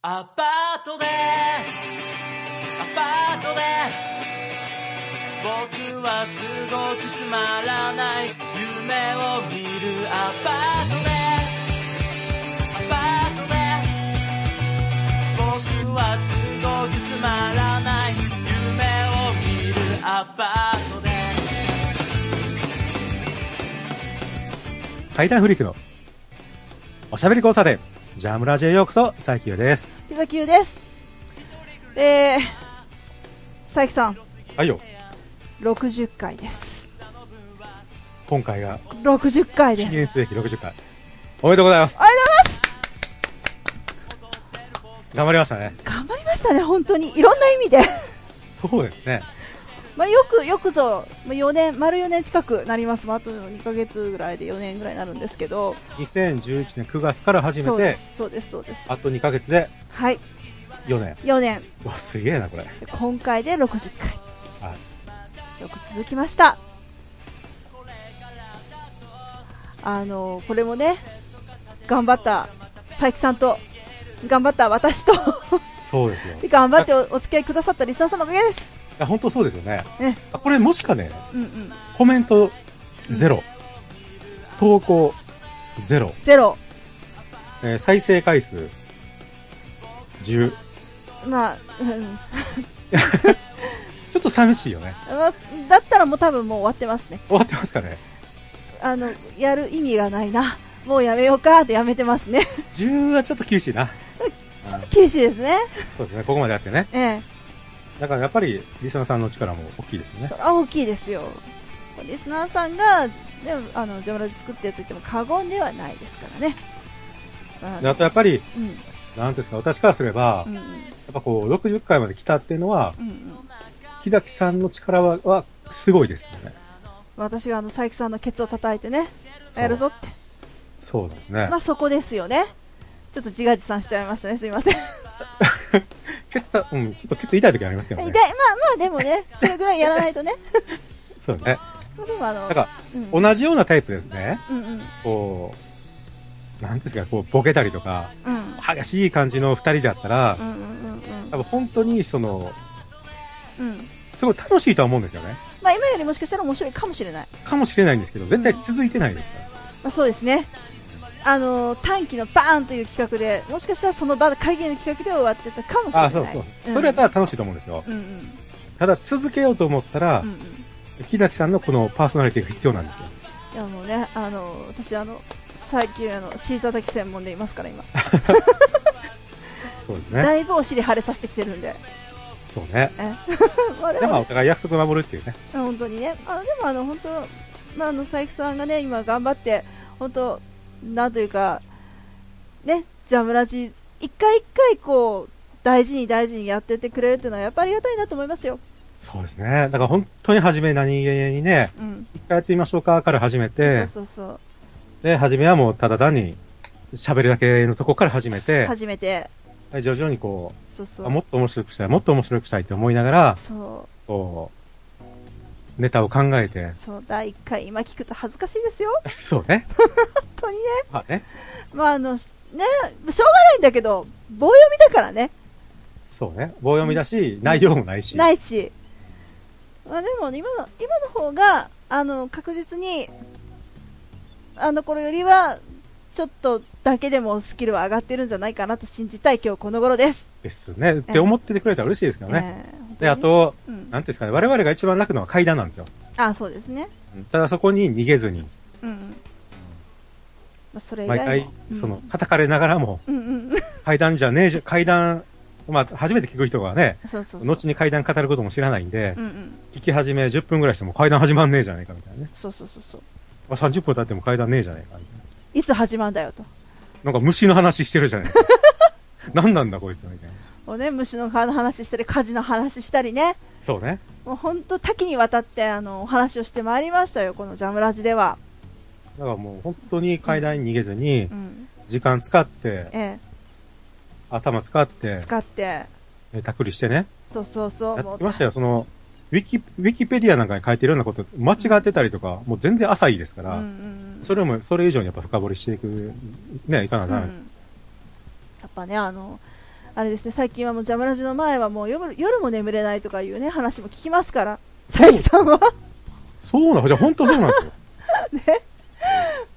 アパートで、アパートで、僕はすごくつまらない夢を見るアパートで、アパートで、僕はすごくつまらない夢を見るアパートで、階段フリークのおしゃべり交差点、ジャムラジへようこそ、佐伯です。木崎優です。えー、佐伯さん、はいよ。60回です。今回が60回です。記念すべき60回。おめでとうございます。ありがとうございます頑張りましたね。頑張りましたね、本当に。いろんな意味で。そうですね。まあ、よく、よくぞ、まあ、4年、丸4年近くなります。まあ、あと2ヶ月ぐらいで4年ぐらいになるんですけど。2011年9月から始めてそうで、す、そうです。あと2ヶ月ではい、4年。4年。うわ、すげえな、これ。で今回で60回。はい。よく続きました。あの、これもね、頑張った佐伯さんと、頑張った私と、そうですよ。頑張っておお付き合いくださったリスナーさんのおかげです。や、本当そうですよね。これもしかね、うんうん。コメントゼロ、投稿ゼロ、ゼロ。えー再生回数10。まあ、うん。ちょっと寂しいよね。まあだったらもう多分もう終わってますね。終わってますかね。あの、やる意味がないな。もうやめようかってやめてますね。10はちょっと厳しいな。あ 厳しいですね。そうですね、ここまでやってね。ええ。だからやっぱり、リスナーさんの力も大きいですよね。あ、大きいですよ。リスナーさんが、でも、あの、ジャムラジ作ってると言っても過言ではないですからね。あとやっぱり、うん、なんですか、私からすれば、やっうん、ぱこう、60回まで来たっていうのは、うん、うん。木崎さんの力は、はすごいですよね。私があの、佐伯さんのケツを叩いてね、やるぞって。そうですねま。あ、そこですよね。ちょっと自画自賛しちゃいましたね。すいません。ケツさ、うん、ちょっとケツ痛い時ありますけどで、まねあ。まあでもね、それぐらいやらないとね。そうね。まあでもあの、なんか、うん、同じようなタイプですね。うんうん、こう、なんていうんですか、こう、ボケたりとか、うん、激しい感じの二人だったらうん、うん、うん多分本当にその、うん、うん。すごい楽しいとは思うんですよね。まあ今よりもしかしたら面白いかもしれない。かもしれないんですけど、絶対続いてないですから。まあ、そうですね。あの短期のバーンという企画で、もしかしたらその場で会議の企画で終わってたかもしれない。あ、そうそうそう。んそれやったら楽しいと思うんですよ。うんうん。ただ続けようと思ったらうんう、ん。木崎さんのこのパーソナリティが必要なんですよ。いやもうね、あの、私あの、最近あの、シー叩き専門でいますから今。そうですね。だいぶお尻腫れさせてきてるんで。そうね。え？まあででもおも、互い約束守るっていうね。本当にね。あでもあの、本当まああの、佐伯さんがね、今頑張って、本当なんというか、ね、ジャムラジ、一回一回こう、大事に大事にやってってくれるっていうのはやっぱりありがたいなと思いますよ。そうですね。だから本当に初め何気にね、うん。一回やってみましょうかから始めて、そうそうそう。で、初めはもうただ単に喋るだけのとこから始めて、初めて、はい徐々にこう、そうそう。あもっと面白くしたい、もっと面白くしたいって思いながら、そう、こう、ネタを考えて、そう、第1回、今聞くと恥ずかしいですよ。そうね。本当にね。まあね。まあ、あの、ね、しょうがないんだけど、棒読みだからね。そうね。棒読みだし、内容もないし。ないし。まあでも、今の、今の方が、あの、確実に、あの頃よりは、ちょっとだけでもスキルは上がってるんじゃないかなと信じたい今日この頃です。ですね。って思っててくれたら嬉しいですけどね。えーで、あ、と、なんていうんですかね、我々が一番楽なのは階段なんですよ。うん。あ、そうですね。ただそこに逃げずに、うんうん。まあ、それ以外毎も回、その、叩かれながらも。階段じゃねえじゃ、階段、まあ、初めて聞く人がね、そうそうそう。後に階段語ることも知らないんで。聞き始め10分ぐらいしても階段始まんねえじゃねえかみたいなね。そうそうそうそう。まあ、30分経っても階段ねえじゃねえかみたいいつ始まんだよと。な。なんか虫の話してるじゃねえか。何なんだこいつみたいな。もうね、虫の皮の話したり、火事の話したりね。そうね。もう本当多岐にわたって、あの、お話をしてまいりましたよ、このジャムラジでは。だからもう本当に階段に逃げずにう、ん。時間使って、え頭使ってえ、、使って、ネタくりしてね。そうそうそう。やってましたよ。その、ウィキ、ウィキペディアなんかに書いてるようなこと、間違ってたりとか、もう全然浅いですから、うんうんうん。それも、それ以上にやっぱ深掘りしていく、ね、いかなうんぱね、あの、あれですね、最近はもうジャムラジの前はもう夜夜も眠れないとかいうね、話も聞きますから、佐伯さんは？そうなの？じゃあ本当そうなんですよ。ね。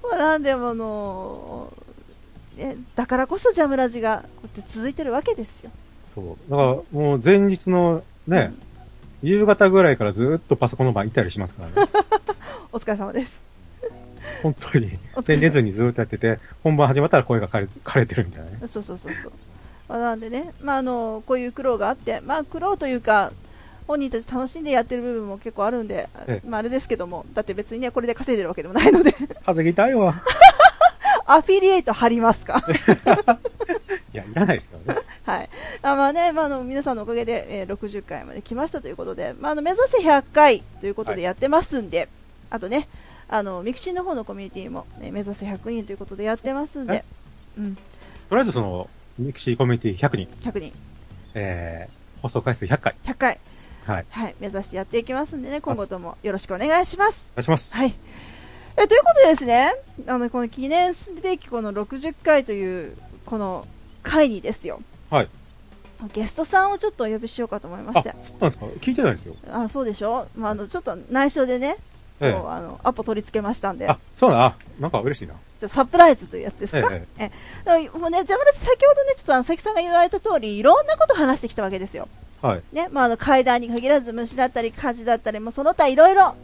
まあ、なんでもあのね、だからこそジャムラジがこうやって続いてるわけですよ。そう。だからもう前日のね、夕方ぐらいからずっとパソコンの前いたりしますからね。お疲れ様です。本当に。で、寝ずにずっとやってて、本番始まったら声が枯れ枯れてるみたいなね。そうそうそうそう。まあ、なんでね、まあ、あのこういう苦労があって、まあ、苦労というか、本人たち楽しんでやってる部分も結構あるんで、ええまあ、あれですけども、だって別にね、これで稼いでるわけでもないので、稼ぎたいわ。アフィリエイト貼りますか？いや、いらないですけどね。はい。あまあね、まあ、あの、皆さんのおかげで、えー60回まで来ましたということで、まあ、あの、目指せ100回ということでやってますんで、あとね、あの、ミクシーの方のコミュニティも、ね、目指せ100人ということでやってますんでえ、うん、とりあえずその、ミクシーコミュニティ100人、100人、えー、放送回数100回。100回、はい。はい、目指してやっていきますんでね、今後ともよろしくお願いします。お願いします。はい。え、ということでですね、あの、この記念すべきこの60回という、この回にですよ、はい。ゲストさんをちょっとお呼びしようかと思いまあし、て。そうなんですか？聞いてないですよ。あ、そうでしょ？まあ、あの、ちょっと内緒でね、ええあの、アポ取り付けましたんで、あ、そうななんか嬉しいな。じゃあサプライズというやつですか、ええでももうね、ジャムラジ先ほどね、ちょっとあの、関さんが言われた通り、いろんなこと話してきたわけですよ。はい。ね、まあ、あの、階段に限らず、虫だったり、火事だったり、もうその他いろいろ、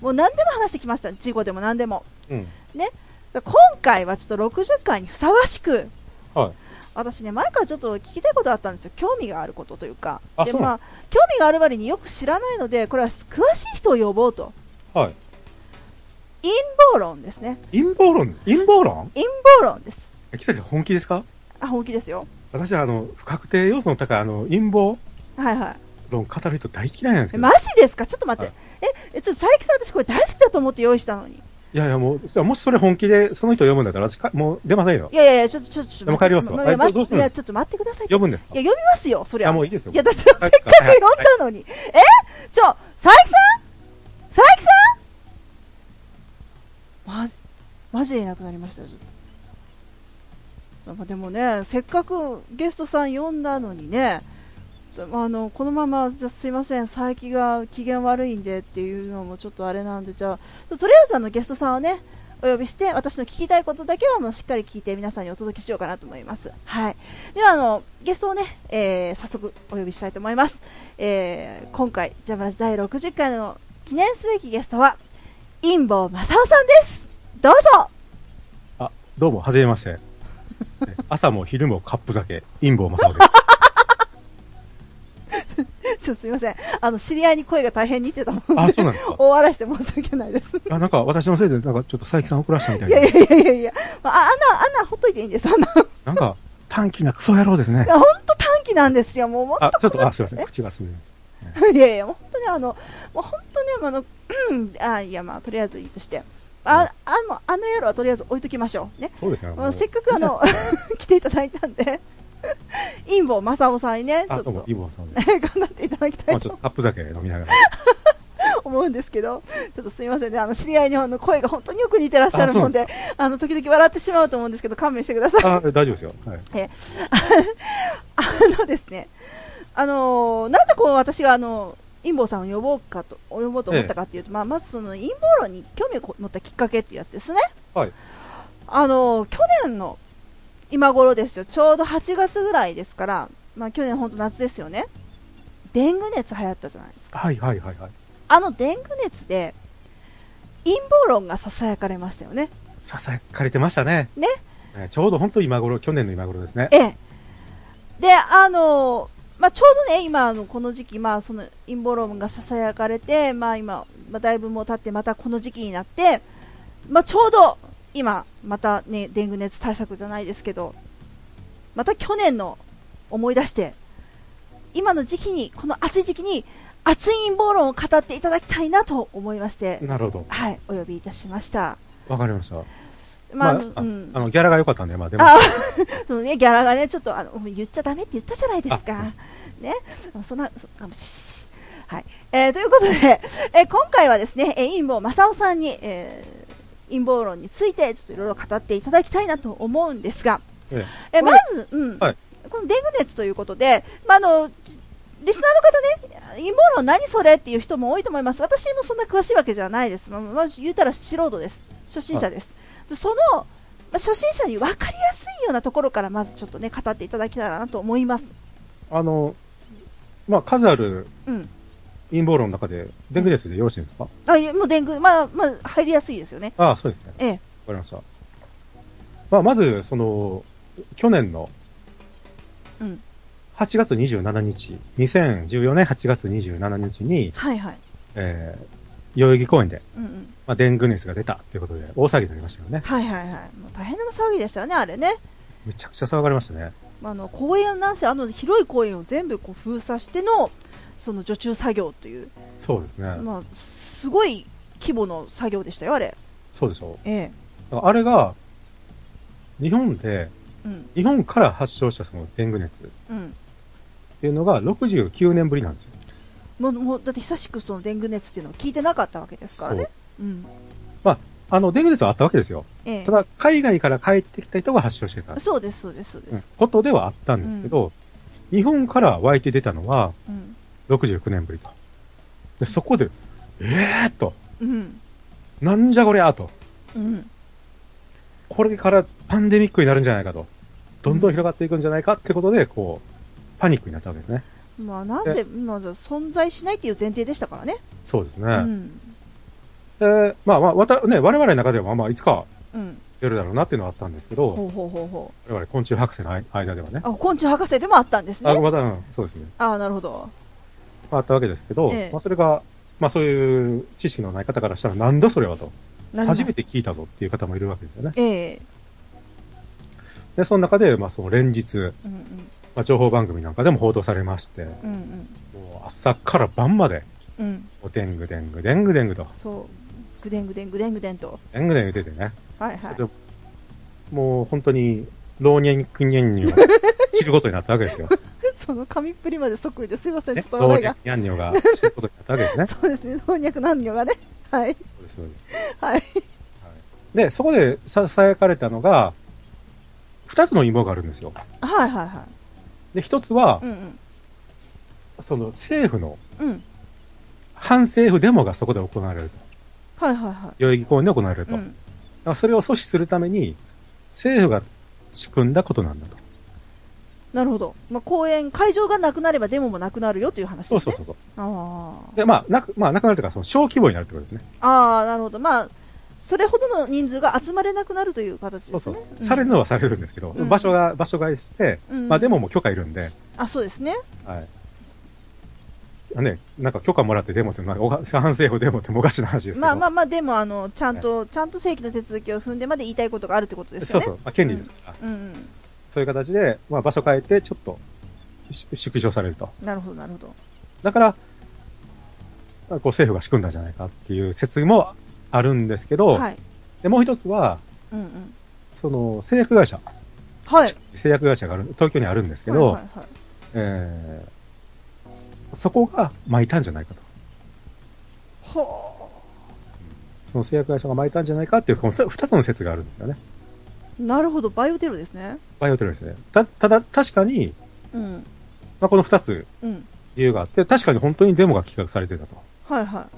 もう何でも話してきました。事故でも何でも。うん。だから今回はちょっと60回にふさわしく、はい。私ね、前からちょっと聞きたいことあったんですよ。興味があることというか。で、あそうなんまあ、興味がある割によく知らないので、これは詳しい人を呼ぼうと。はい。陰謀論ですね。陰謀論？陰謀論？陰謀論です。え、北さん本気ですか？あ、本気ですよ。私はあの、不確定要素の高いあの、陰謀はいはい。論語る人大嫌いなんですけど。えマジですか？ちょっと待って。はえ、え、ちょっと佐伯さん私これ大好きだと思って用意したのに。いやいや、もう、そもしそれ本気でその人を呼ぶんだったら、私か、もう出ませんよい。やいやいや、ちょっと、ちょっと、ちょっと。でも帰りますわまどどうするんですいや、ちょっと待ってください。呼ぶんですか？いや、呼びますよ、そりゃ。あもういいですよいや、だって、せっかはいく呼んだのに。え？ちょ、佐伯さん？佐伯さん？マジ、マジでいなくなりましたよ、ちょっと。まあでもね、せっかくゲストさん呼んだのにね、あの、このまま、じゃすいません、佐伯が機嫌悪いんでっていうのもちょっとあれなんで、じゃあ、とりあえずあの、ゲストさんをね、お呼びして、私の聞きたいことだけはもうしっかり聞いて皆さんにお届けしようかなと思います。はい。では、あの、ゲストをね、えー、早速お呼びしたいと思います。えー、今回、ジャムラジ第60回の記念すべきゲストは、インボ正夫さんです。どうぞあ、どうも、はじめまして。え 朝も昼もカップ酒、陰謀正夫です。ちょっとすいません。あの、知り合いに声が大変似てたもんで。あ、そうなんですか？大笑いして申し訳ないです。あ、なんか私のせいで、なんかちょっと佐伯さん怒らしたみたいな。いやいやいやいやいや。まあ、あんな、あんなほっといていいんです。あんな。いなんか、短気なクソ野郎ですね。や、ほんと短期なんですよ。もう、もっとあ、ちょっと、あ、すいません。口が滑る。いやいや、本当にあの、もう本当にあの、うん、あ、いやまあ、とりあえずいいとして。あ、あの、あの野郎はとりあえず置いときましょう。ね。そうですよ。まあせっかくあの、来ていただいたんで、インボ正夫さんにね、ちょあ、っと陰謀さんです。頑張っていただきたまあいとちょっとカップ酒飲みながら。思うんですけど、ちょっとすみませんね、あの、知り合いにあの声が本当によく似てらっしゃるもんで、あの、時々笑ってしまうと思うんですけど、勘弁してください。あ、大丈夫ですよ。はい。あのですね、あのーなんでこう私があの、陰謀さんを呼ぼうかと、呼ぼうと思ったかっていうと、まあ、まずその陰謀論に興味を持ったきっかけっていうやつですね。はい。あのー去年の今頃ですよ、ちょうど8月ぐらいですから、まあ去年本当夏ですよね。デング熱流行ったじゃないですか。はいはいはいはい。あのデング熱で、陰謀論が囁かれましたよね。ささやかれてましたね。ね。えーちょうど本当今頃、去年の今頃ですね。ええ。で、あの、まあ、ちょうどね、今、あの、この時期、まあ、その陰謀論が囁かれて、まあ、今、まあ、だいぶもう経って、またこの時期になって、まあ、ちょうど、今、またね、デング熱対策じゃないですけど、また去年の思い出して、今の時期に、この暑い時期に、熱い陰謀論を語っていただきたいなと思いまして、なるほど。はい、お呼びいたしました。わかりました。まあ、まあ、うんあ。の、ギャラが良かったんで、まあ、でも、あ そのね、ギャラがね、ちょっと、あの、言っちゃダメって言ったじゃないですか。ね。そんな、そあの、ししはい。えー、ということで、えー今回はですね、えー、陰謀正夫さんに、えー、陰謀論について、ちょっといろいろ語っていただきたいなと思うんですが、ええーまず、うん。はいこのデング熱ということで、まあ、あの、リスナーの方ね、陰謀論何それっていう人も多いと思います。私もそんな詳しいわけじゃないです。まあ、まあ、言うたら素人です。初心者です。でその、まあ、初心者に分かりやすいようなところからまずちょっとね、語っていただけたらなと思います。あの、まあ、数あるうん。陰謀論の中で、デング熱でよろしいんですか、あ、いやもうデング、まあ、まあ、入りやすいですよね。ああ、そうですね。ええ。わかりました。まあ、まず、その、去年のうん。8月27日、2014年8月27日に、はいはい。えー、代々木公園で、うんうん。まあ、デング熱が出たということで、大騒ぎになりましたよね。はいはいはい。もう大変な騒ぎでしたよね、あれね。めちゃくちゃ騒がれましたね。あの公園なんせあの広い公園を全部こう封鎖してのその除虫作業という、そうですね。まあ、すごい規模の作業でしたよ、あれ。そうでしょええ。だからあれが、日本で、うん。日本から発症したそのデング熱っうん。ていうのが69年ぶりなんですよ。もう、もうだって久しくそのデング熱っていうのを聞いてなかったわけですからね。うん。あの、デング熱はあったわけですよ。ええた。だ、海外から帰ってきた人が発症してた、そうです、そうです、そうです。うんことではあったんですけど、日本から湧いて出たのはうん。69年ぶりと。で、そこで、えーっと、うん。なんじゃこりゃーと。うん。これからパンデミックになるんじゃないかと。どんどん広がっていくんじゃないかってことで、こう、パニックになったわけですね。まあ、なぜ、まず存在しないっていう前提でしたからね。そうですね。うん。で、まあまあ、わた、ね、我々の中ではまあまあ、いつかはうん。出るだろうなっていうのはあったんですけど、ほうほうほうほ我々昆虫博士の間ではねう。。あ、昆虫博士でもあったんですあ、ね。また、うん、そうですね。ああ、なるほど。まあ、あったわけですけど、ええまあそれが、まあそういう知識のない方からしたらなんだそれはと。初めて聞いたぞっていう方もいるわけですよね。ええで、その中で、まあその連日、うんうん。まあ情報番組なんかでも報道されまして、うんうん。もう朝から晩まで、うん。もうデングデングデングデングと、そう。ぐでんぐでんぐでんぐでんと。デングデング出てね。はいはい。もう本当に、老若男女を知ることになったわけですよ。その髪っぷりまで即位ですいません、ちょね老っと笑いが若。男女が知ることになったわけですね。そうですね、老若男女がね。はい。そうです、そうです。はい。で、そこでささやかれたのが、二つの陰謀があるんですよ。はいはいはで、一つはい。う、んその政府のうん。うん。反政府デモがそこで行われると。はいはいは代々木公園で行われるい。と。だかうん。らそれを阻止するために、政府が仕組んだことなんだと。なるほど。まあ、公園、会場がなくなればデモもなくなるよという話ですね。そうそうそうそう。あで、まあ、なく、まあ、なくなるというか、その小規模になるってことですね。あ。ああ、なるほど。まあ、それほどの人数が集まれなくなるという形ですね。そうそう。んされるのはされるんですけど、うん場所が、場所替えして、うんまあ、デモも許可いるんで、あ、そうですね。はい。ね、なんか許可もらってデモって、まあ、おが反政府デモってもおかしな話ですけど。まあまあまあ、でも、あの、ちゃんと、ちゃんと正規の手続きを踏んでまで言いたいことがあるってことですよね。そうそう。まあ、権利ですから。うんうん。そういう形で、まあ、場所変えて、ちょっと、し縮小されると。なるほど、なるほど。だから、こう政府が仕組んだんじゃないかっていう説もあるんですけど、はい。でもう一つは、うんうん。その製薬会社、はい。製薬会社がある、東京にあるんですけど、はいはいはいえー、そこが巻いたんじゃないかと。ほその製薬会社が巻いたんじゃないかっていう、この二つの説があるんですよね。うなるほど、バイオテロですね。バイオテロですね。た、ただ、確かに、うん。まあ、この二つうん。理由があって、確かに本当にデモが企画されてたと。はいは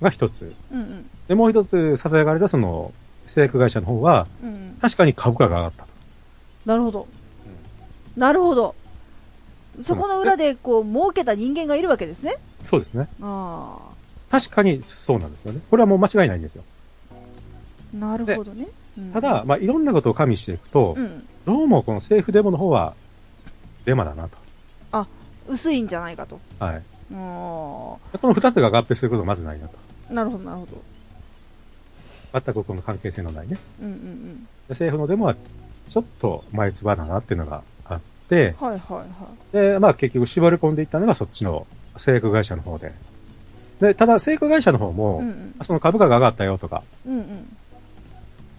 が一つ。い。うんうん。で、もう一つ囁かれたその、製薬会社の方は、うんうん。確かに株価が上がったと。なるほど。なるほど。そこの裏で、こう、儲けた人間がいるわけですね。そうですね。あ確かにそうなんですよね。これはもう間違いないんですよ。あ。なるほどね。うんただ、、まあ、いろんなことを加味していくと、うん。どうもこの政府デモの方は、デマだなと。薄いんじゃないかと。はい。この二つが合併することはまずないなと。あ。なるほど、なるほど。全くこの関係性のないね。うんうんうん。で政府のデモは、ちょっと前つばだなっていうのがはいはいはで、まあ結局絞り込んでいったのがそっちの製薬会社の方で。で、ただ製薬会社の方も、い。うんうん。その株価が上がったよとか、うんうん。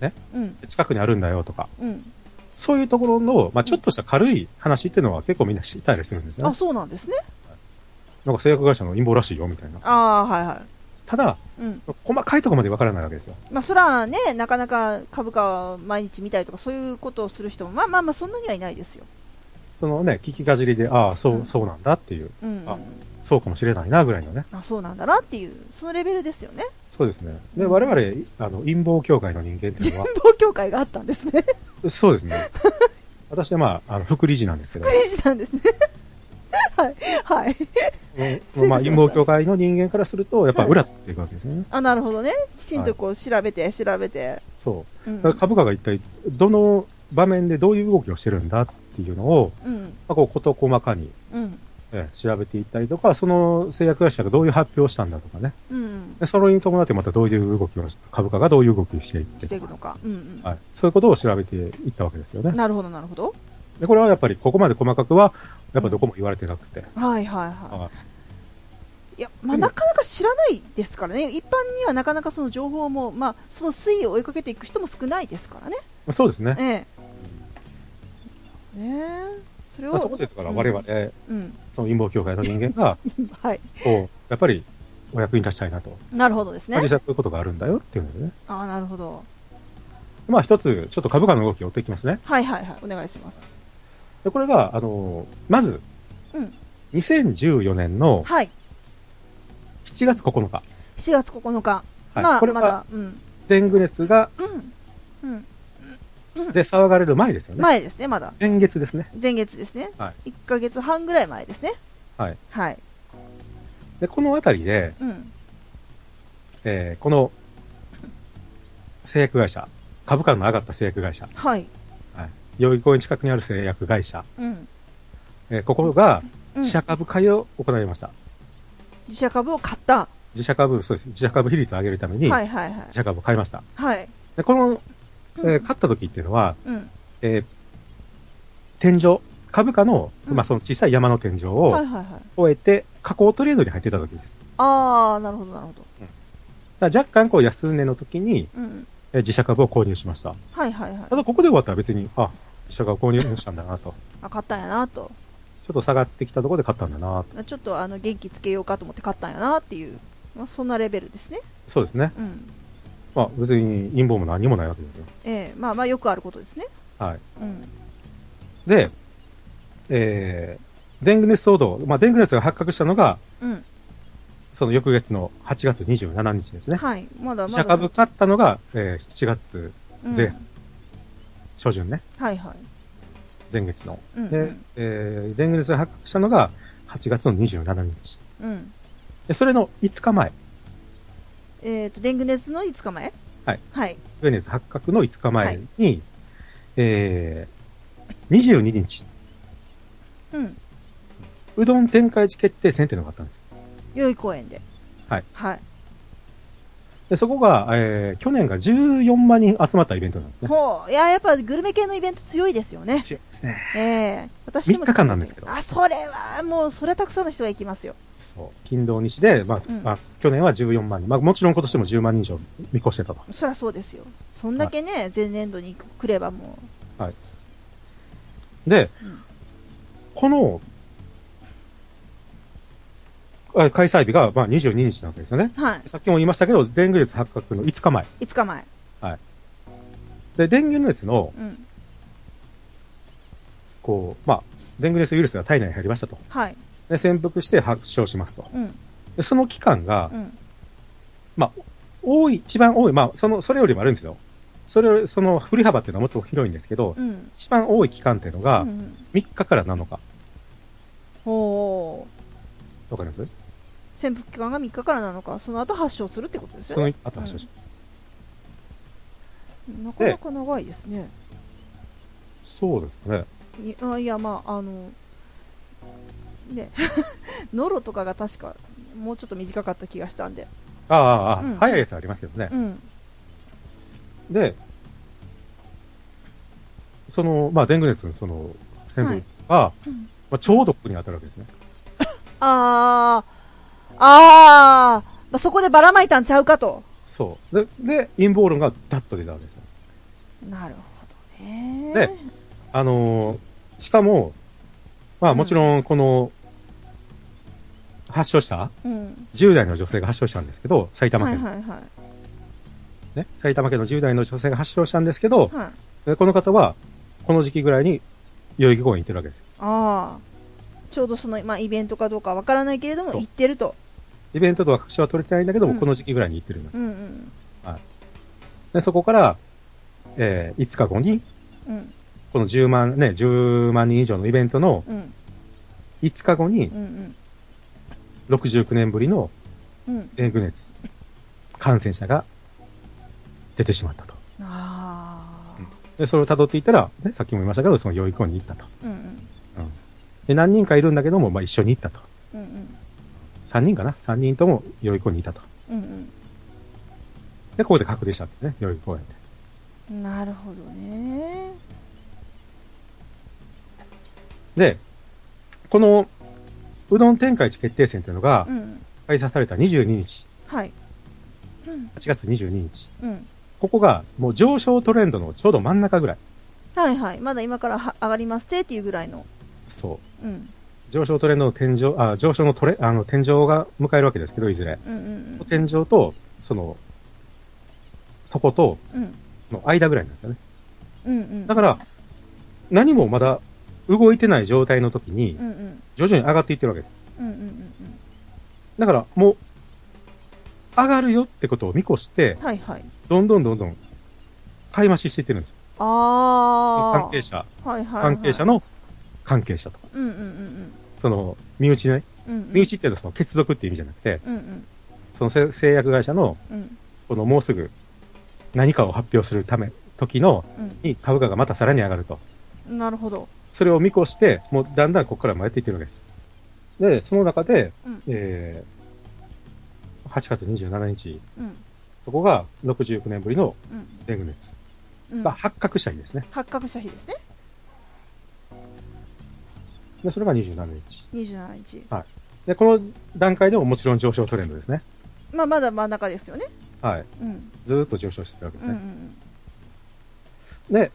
ね？うん。近くにあるんだよとか、うん。そういうところの、まあちょっとした軽い話っていうのは結構みんな知ったりするんですよあ、ね。そうなんですね。なんか製薬会社の陰謀らしいよみたいな。ああ、はいはただ、い。うん。細かいところまでわからないわけですよ。まあ、そらね、なかなか株価を毎日見たりとか、そういうことをする人も、まあまあまあ、そんなにはいないですよ。そのね、聞きかじりで、ああ、そう、うんそうなんだっていう、うん。あそうかもしれないな、ぐらいのね。あ、そうなんだなっていう、そのレベルですよね。そうですね。で、我々、あの、陰謀協会の人間っていうのは、貧乏協会があったんですね。そうですね。私はまあ、あの、副理事なんですけど、クレイジーなんですね。はい。はい。うんまあ、陰謀協会の人間からすると、やっぱ裏っていくわけですね。あ、なるほどね。きちんとこう調べて、調べて。そう。うんだから株価が一体、どの場面でどういう動きをしてるんだっていうのを、うん。まあ、こう、事細かに、うん。ええ調べていったりとか、その製薬会社がどういう発表をしたんだとかね。うん。でそれに伴ってまたどういう動きを、株価がどういう動きをしていってしていくのか。うんうん。はい。そういうことを調べていったわけですよね。なるほど、なるほど。で、これはやっぱりここまで細かくは、やっぱどこも言われてなくて。はいはいははいい。いや、まあ、なかなか知らないですからね。一般にはなかなかその情報も、まあ、その推移を追いかけていく人も少ないですからね。いそうですね。ええ。ねえ。それを。まあ、そこでだから我々、うん。その陰謀協会の人間が、はい。こう、やっぱりお役に立ちたいなと。なるほどですねまあ実。際こういうことがあるんだよっていうのでね。ああ、なるほど。まあ一つ、ちょっと株価の動きを追っていきますね。はいはいはい。お願いします。で、これが、あの、まず、うん。2014年のはい。7月9日。7月9日。はいまあ、これはまだ、うん。デング熱が、うん。うん。で騒がれる前ですよね。前ですね、まだ。前月ですね。前月ですね。は1ヶ月半ぐらい前ですね。はい。はい。で、このあたりで、うん。えーこの、製薬会社、株価の上がった製薬会社、はい。はい。代々木公園近くにある製薬会社、うん。えーここがうん自社株買いを行いました。自社株を買った。自社株、そうです。自社株比率を上げるために、はいはいはい自。社株を買いました。はい。で、この、えうんー買った時っていうのは、うん。えー天井、株価の、うんまあ、その小さい山の天井はいをはいはい。終えて、加工トレードに入ってた時です。あー、なるほどなるほど。だ若干こう安値の時に、うん。えー自社株を購入しました。はいはいはいた。だここで終わったら別に、あ、自社株購入したんだなと。あ、買ったんやなと。ちょっと下がってきたところで買ったんだなと。ちょっとあの、元気つけようかと思って買ったんやなっていう。まあ、そんなレベルですね。そうですね。うん。まあ別に陰謀も何もないわけですよ。ええまあまあよくあることですね。はい。うん。で、えー、デング熱騒動、まあデング熱が発覚したのが、うん。その翌月の8月27日ですね。はい。まだまだ。自社株買ったのが、えー7月うん前初旬ね。はいはい。前月の。うん。で、えー、デング熱が発覚したのが8月の27日。うん。で、それの5日前。えっ、と、デング熱の5日前？はい。はい。デング熱発覚の5日前に、えー、22日、うん。うどん展開地決定戦っていうのがあったんです。代々木公園で。はい。はい。で、そこが、えー、去年が14万人集まったイベントなんですね。ほう。いや、やっぱグルメ系のイベント強いですよね。強いですね。ええ私でも3日間なんですけどあ、それは、もう、それはたくさんの人が行きますよ。そう。金土日で、まあ、うんまあ、去年は14万人。まあ、もちろん今年も10万人以上見越してたと。そりゃそうですよ。そんだけね、前年度に来ればもで、うんこの、あ開催日が、まあ、22日なわけですよね。う、はい。さっきも言いましたけど、デング熱発覚の5日前。5日前。で、デング熱の、うん。こう、まあ、デング熱ウイルスが体内に入りましたと。はい。で、潜伏して発症しますと。うん。で、その期間がう、ん。まあ、多い、一番多い、まあ、その、それよりもあるんですよ。それ、その、振り幅っていうのはもっと広いんですけど、うん。一番多い期間っていうのがう、ん。3日から7日。ほう。わかります？潜伏期間が3日からなのか、その後発症するってことですそのよね。後発症します。なかなか長いですね。そうですかね。いあいや、まあ、あの、ね、ノロとかが確か、もうちょっと短かった気がしたんで。ああ、ああ、うん早いやつありますけどねう。ん。で、その、まあ、デング熱のその、潜伏が、うんまあ、ちょうどここに当たるわけですね。あー、あー、まあ、そこでばらまいたんちゃうかと。そう。で、で、陰謀論がダッと出たわけですよ。なるほどね。であのーしかも、まあ、もちろん、この、発症した、うん。10代の女性が発症したんですけど、埼玉県、はいはいはい。ね、埼玉県の10代の女性が発症したんですけど、はい。でこの方は、この時期ぐらいに代々木公園行ってるわけですよ。ああ。ちょうどその、まあ、イベントかどうかわからないけれども、行ってると。イベントとは確証は取れてないんだけども、うんこの時期ぐらいに行ってるの。うんうん。で、そこから、えー、5日後に、うん。この10万、ね、10万人以上のイベントのうん。5日後にう、ん。69年ぶりのうん。デング熱、感染者が出てしまったと。ああ。で、それを辿っていったら、ね、さっきも言いましたけど、その養育校に行ったと。うんうん。で、何人かいるんだけども、まあ、一緒に行ったと。うんうん。3人かな ?3 人とも養育校にいたと。うんで、ここで確定したんですね、養育公園で。うん。なるほどね。で、この、うどん天下一決定戦というのがう、ん。開催された22日、はい。うん。8月22日。うん。ここが、もう上昇トレンドのちょうど真ん中ぐらい。はいはい。まだ今からは上がりますってっていうぐらいの。そう。うん。上昇トレンドの天井、あ、上昇のトレ、あの、天井が迎えるわけですけど、いずれ。うんうん天井と、その、底とうん。うん。の間ぐらいなんですよね。うんうん。だから、何もまだ動いてない状態の時に。徐々に上がっていってるわけです。うんうんうんだから、もう、上がるよってことを見越してうん。、はいはい。どんどんどんどん、買い増ししていってるんですよ。ああ。関係者、はいはい、はい。関係者の関係者と。うんうんうんその、身内ね。うん。うんうん。身内っていうのはその、血族っていう意味じゃなくて、うんうん。その製製薬会社の、うんこのもうすぐ何かを発表するため、時の、に株価がまたさらに上がると。うん。なるほど。それを見越して、もうだんだんここからもやっていってるわけです。で、その中で、うんえー、8月27日、うん。そこが69年ぶりのうん。デング熱うんが。発覚した日ですね。発覚した日ですね。で、それが27日。27日。で、この段階でももちろん上昇トレンドですね。まあ、まだ真ん中ですよね。はい。うん。ずーっと上昇してるわけでうんうすね。んで、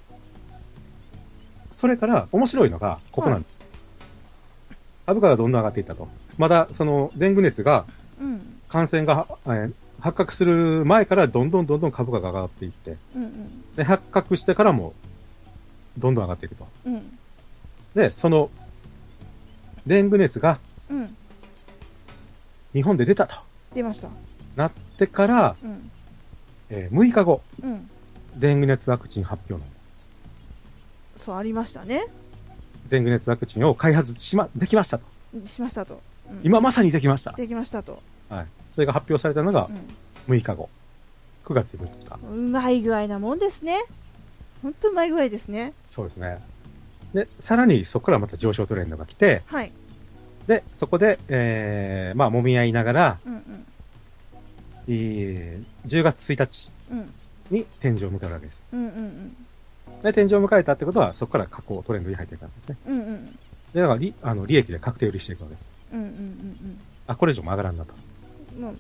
それから面白いのが、ここなんです。株価がどんどん上がっていったと。まだ、その、デング熱が、うん。うん。感染が、えー発覚する前からどんどんどんどん株価が上がっていって、うんうん。で、発覚してからも、どんどん上がっていくと。うん。で、その、デング熱がうん。日本で出たと出ました。なってから、うん。えー6日後、うん。デング熱ワクチン発表なんです。そう、ありましたね。デング熱ワクチンを開発しま、できましたと。しましたと。うん今まさにできました。できましたと。はい。それが発表されたのがう6日後。9月6日。ん。うまい具合なもんですね。ほんとうまい具合ですね。そうですね。で、さらにそこからまた上昇トレンドが来て、はい。で、そこで、えー、まあ、揉み合いながら、うんうん。えー10月1日うん。に天井を迎えるわけです。うんうんで、天井を迎えたってことは、そこから下降トレンドに入っていくわけですね。うん。うんうん。で、だから、利、あの、利益で確定売りしていくわけです。うんうんうんあ、これ以上も上がらんなと。うん。もう、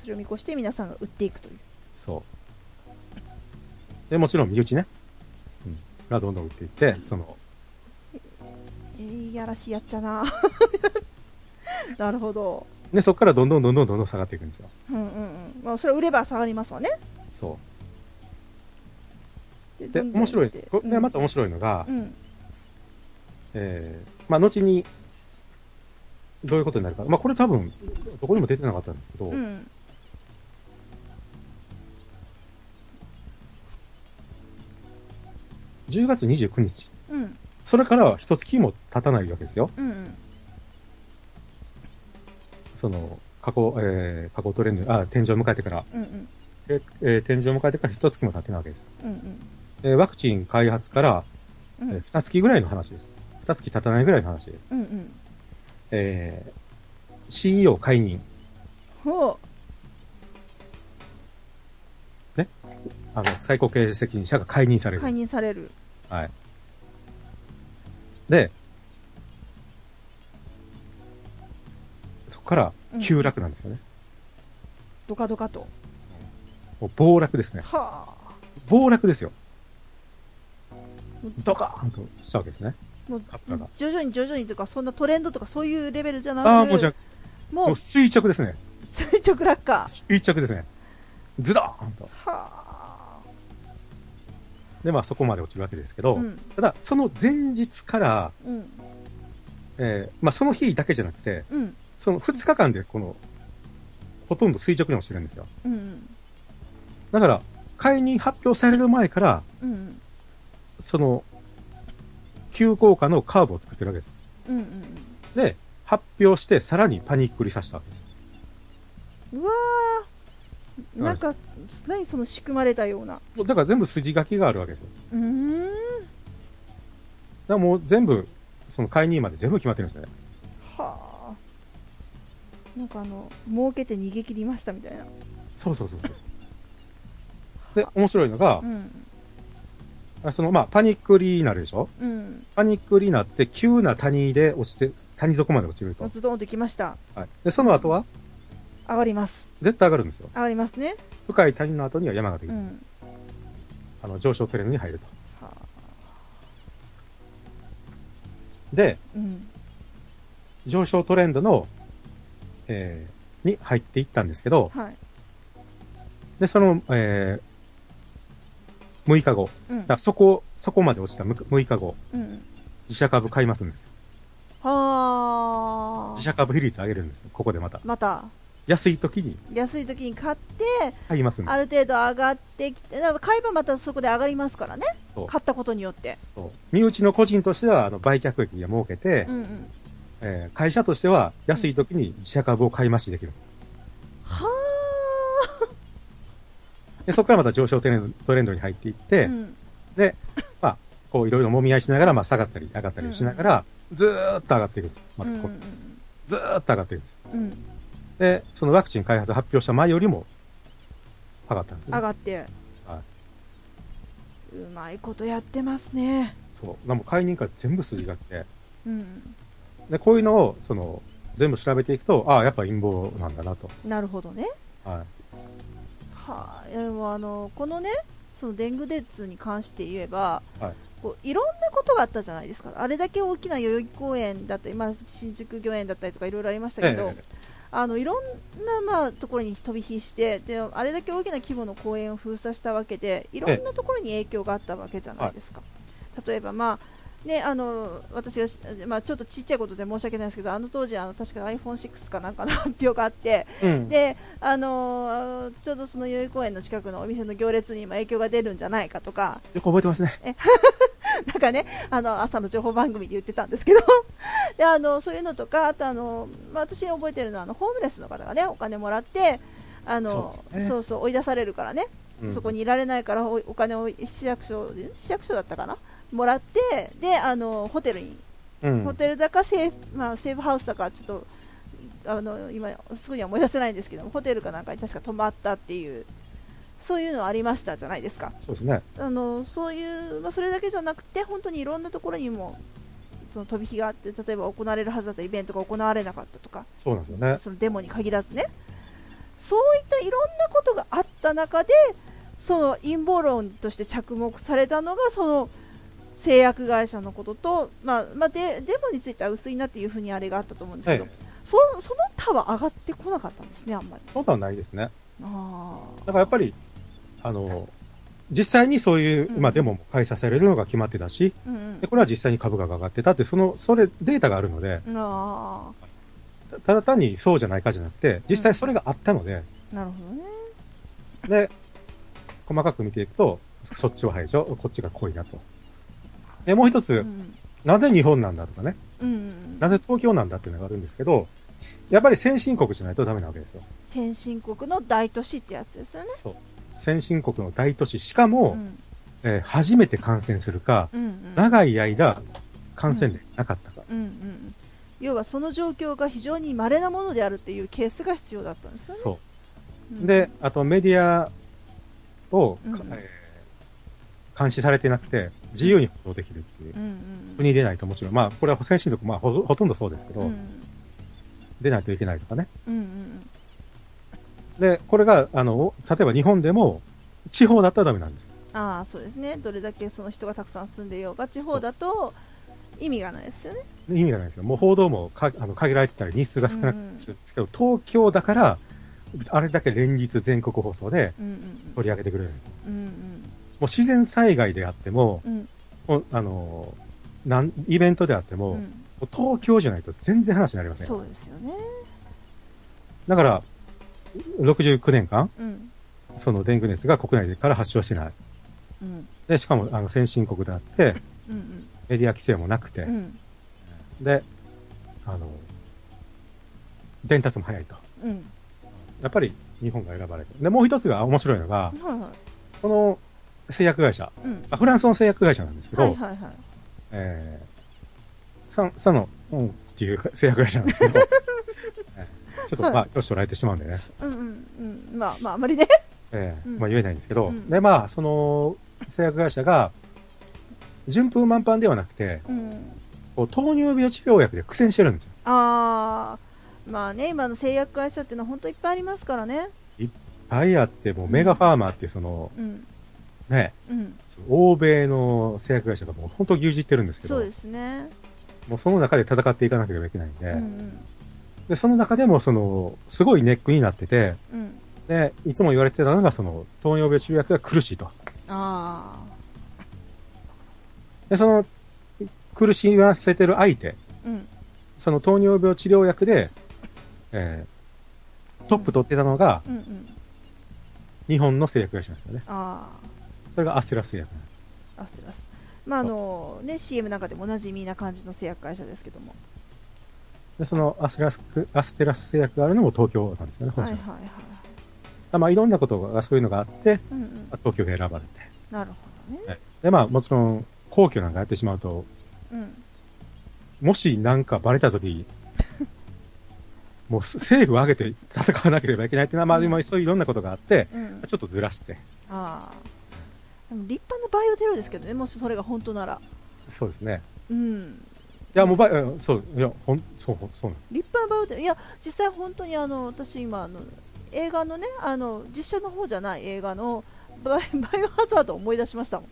それを見越して皆さんが売っていくという。そう。で、もちろん身内ね。うん。がどんどん売っていって、その、えー、いやらしいやっちゃな。なるほど。で、そこからどんどんどんどんどんどん下がっていくんですよ。うんうんうん。まあ、それは売れば下がりますわね。そう。で、面白い。これまた面白いのが、うん。えー、まあ、後に、どういうことになるか。まあ、これ多分、どこにも出てなかったんですけど、うん。10月29日。うん。それからは一月も経たないわけですよ。うんうん。その、過去、えー、過去トレンド、あ、天井を迎えてから、うんうん。ええー天井を迎えてから一月も経ってないわけです。うんうん。えーワクチン開発から、うんえー二月ぐらいの話です。二月経たないぐらいの話です。うんうん。えー、CEO 解任。ほあの、最高経営責任者が解任されう。る。解任される。はい。で、そこから急落なんですよね。ドカドカと。もう暴落ですね。はあ。暴落ですよ。ドカーンとしたわけですね。もう株価が、徐々に徐々にとか、そんなトレンドとかそういうレベルじゃなくああ、もうじゃあ、もうもう垂直ですね。垂直落下。は垂直ですね。ズドーンと。あ。で、まあそこまで落ちるわけですけど、うん。ただ、その前日から、うん。えーまあその日だけじゃなくて、うん。その2日間でこの、ほとんど垂直に落ちてるんですよ。うん。だから、解任発表される前から、うん。その、急降下のカーブを作ってるわけです。うん。うん。で、発表してさらにパニックりさせたわけです。うわーなんか、何その仕組まれたような。だから全部筋書きがあるわけですよ。うーん。だからもう全部、その解任まで全部決まってるんですね。はあ。なんかあの、儲けて逃げ切りましたみたいな。そうそうそうそう。で、面白いのがう、ん。あその、まあ、パニックになるでしょ？うん。パニックになって、急な谷で落ちて、谷底まで落ちると。ズドンときました。はい。で、その後は、上がります。絶対上がるんですよ。上がりますね。深い谷の後には山ができる。うん。あの、上昇トレンドに入ると。はあ。で、うん。上昇トレンドの、えー、に入っていったんですけど、はい。で、その、えー、6日後。うんだそこ、そこまで落ちた6日後、うん。自社株買いますんですよ。はあ自。社株比率上げるんですよ。ここでまた。また、安い時に安い時に買って、買いますんである程度上がってきて、だから買えばまたそこで上がりますからね。そう買ったことによって。そう。身内の個人としては、あの、売却益が儲けて、うんうん。えー会社としては安い時に自社株を買い増しできる。はで、そこからまた上昇トレンドトレンドに入っていって、あ。うん。で、まあ、こういろいろ揉み合いしながら、まあ下がったり上がったりしながら、ずーっと上がっていく。まううんずーっと上がっていくんです。うんうん。で、そのワクチン開発発表した前よりも上がったんですね、上がって。はうまいことやってますね。そう。でも解任から全部筋があって、うん。で、こういうのを、その、全部調べていくと、ああ、やっぱ陰謀なんだなと。なるほどね。ははあ、でもあの、このね、そのデング熱に関して言えば、はいこういろんなことがあったじゃないですか。あれだけ大きな代々木公園だったり、まあ、新宿御苑だったりとかいろいろありましたい。けど、ええあのいろんな、まあ、ところに飛び火してで、あれだけ大きな規模の公園を封鎖したわけで、いろんなところに影響があったわけじゃないですか。例えば、まあね、あの私がし、まあ、ちょっとちっちゃいことで申し訳ないですけど、あの当時、あの確か iPhone6 かなんかの発表があって、うん。で、あのーちょうどその代々木公園の近くのお店の行列にも影響が出るんじゃないかとか、よく覚えてますね。なんかね、あの朝の情報番組で言ってたんですけど、であのそういうのとか、あとあの、まあ私が覚えてるのはあのホームレスの方がね、お金もらって、あのそうね。そうそう追い出されるからね、うん。そこにいられないからおお金を市役所市役所だったかな、もらって、であのホテルにうん。ホテルだかセーフ,、まあ、セーフハウスだかちょっとあの今すぐには思い出せないんですけどもホテルかなんかに確か泊まったっていうそういうのありましたじゃないですかそうですね。あのそういう、まあ、それだけじゃなくて本当にいろんなところにもその飛び火があって例えば行われるはずだったイベントが行われなかったとかそうなんですよね。そのデモに限らずねそういったいろんなことがあった中でその陰謀論として着目されたのがその製薬会社のことと、まあまあ、でデモについては薄いなっていうふうにあれがあったと思うんですけど、ええそその他は上がってこなかったんですね、あんまり。そうではないですね。あだからやっぱり、あの、実際にそういう、うんまあデモも開催されるのが決まってたし、ーうんでこれは実際に株価が上がってたって、その、それ、データがあるので、たただ単にそうじゃないかじゃなくて、実際それがあったので、ーなるほどね。で、細かく見ていくと、そっちは排除、こっちが濃いなと。で、もう一つ、うんなぜ日本なんだとかね、うん、なぜ東京なんだっていうのがあるんですけど、やっぱり先進国じゃないとダメなわけですよ。先進国の大都市ってやつですよね。そう。先進国の大都市、しかも、うんえー初めて感染するか、うんうん長い間感染例なかったか。うんうん、要はその状況が非常に稀なものであるっていうケースが必要だったんですよね。そう。うんで、あとメディアを、えー監視されてなくて、自由に報道できるっていうう。ん国出ないともちろん、まあ、これは先進国、まあほ、ほとんどそうですけど、うんうん出ないといけないとかね。うんうんで、これが、あの、例えば日本でも、地方だったらダメなんです。ああそうですね、どれだけその人がたくさん住んでようが、地方だと意味がないですよね。意味がないですよ。もう報道もかあの限られてたり、日数が少なくなってるんですけど、東京だから、あれだけ連日全国放送でうんうん取り上げてくれるんですよ。うんうんう自然災害であっても、うん。もうあの、なん、イベントであっても、もうん。う東京じゃないと全然話になりません。そうですよね。だから、69年間、うん。そのデング熱が国内から発症してない。うん。で、しかも、あの、先進国であって、うん。メディア規制もなくて、うん。で、あの、伝達も早いと。うん。やっぱり日本が選ばれて。で、もう一つが面白いのが、はいはい。この製薬会社、うん。あフランスの製薬会社なんですけど、はいはいはい。えー、サン、サノ、うん、っていう製薬会社なんですけど、えーちょっと、はいまあ、よしとられてしまうんでね、うんうんうん。まあまあ、あまりね。えーうんまあ言えないんですけど、うんで、まあ、その、製薬会社が、順風満帆ではなくて、うん。こう糖尿病治療薬で苦戦してるんですよ。あー、まあね、今の製薬会社っていうのは本当いっぱいありますからね。バイヤーってもうメガファーマーっていうその、うん。ね、うん。欧米の製薬会社がもう本当牛耳ってるんですけど、そうですね。もうその中で戦っていかなければいけないんで、うんうん。で、その中でもその、すごいネックになってて、うん。で、いつも言われてたのがその、糖尿病治療薬が苦しいと。あで、その、苦しませてる相手、ー。うん。その糖尿病治療薬で、えー、トップ取ってたのが、うんうん。日本の製薬会社なんですよね。あそれがアステラス製薬。ー。アステラス。まああの、ね、CM なんかでもおなじみな感じの製薬会社ですけども。で、そのアステラス、アステラス製薬があるのも東京なんですよね、本社が。はいはいはい。まあ、いろんなことが、そういうのがあって、うんうん。まあ東京で選ばれて。なるほどね。はいで、まあ、もちろん、皇居なんかやってしまうと、うん。もしなんかバレたとき、もう政府を挙げて戦わなければいけないっていうのは、まあ、うん今そういういろんなことがあって、うん。ちょっとずらして。ああ。でも立派なバイオテロですけどね、もしそれが本当なら。そうですね。うん。いや、もうば、うんそう、いや、ほん、そう、そうなんです。立派なバイオテロ。いや、実際本当にあの、私今あの、映画のね、あの、実写の方じゃない映画の、バイバイオハザードを思い出しましたもん。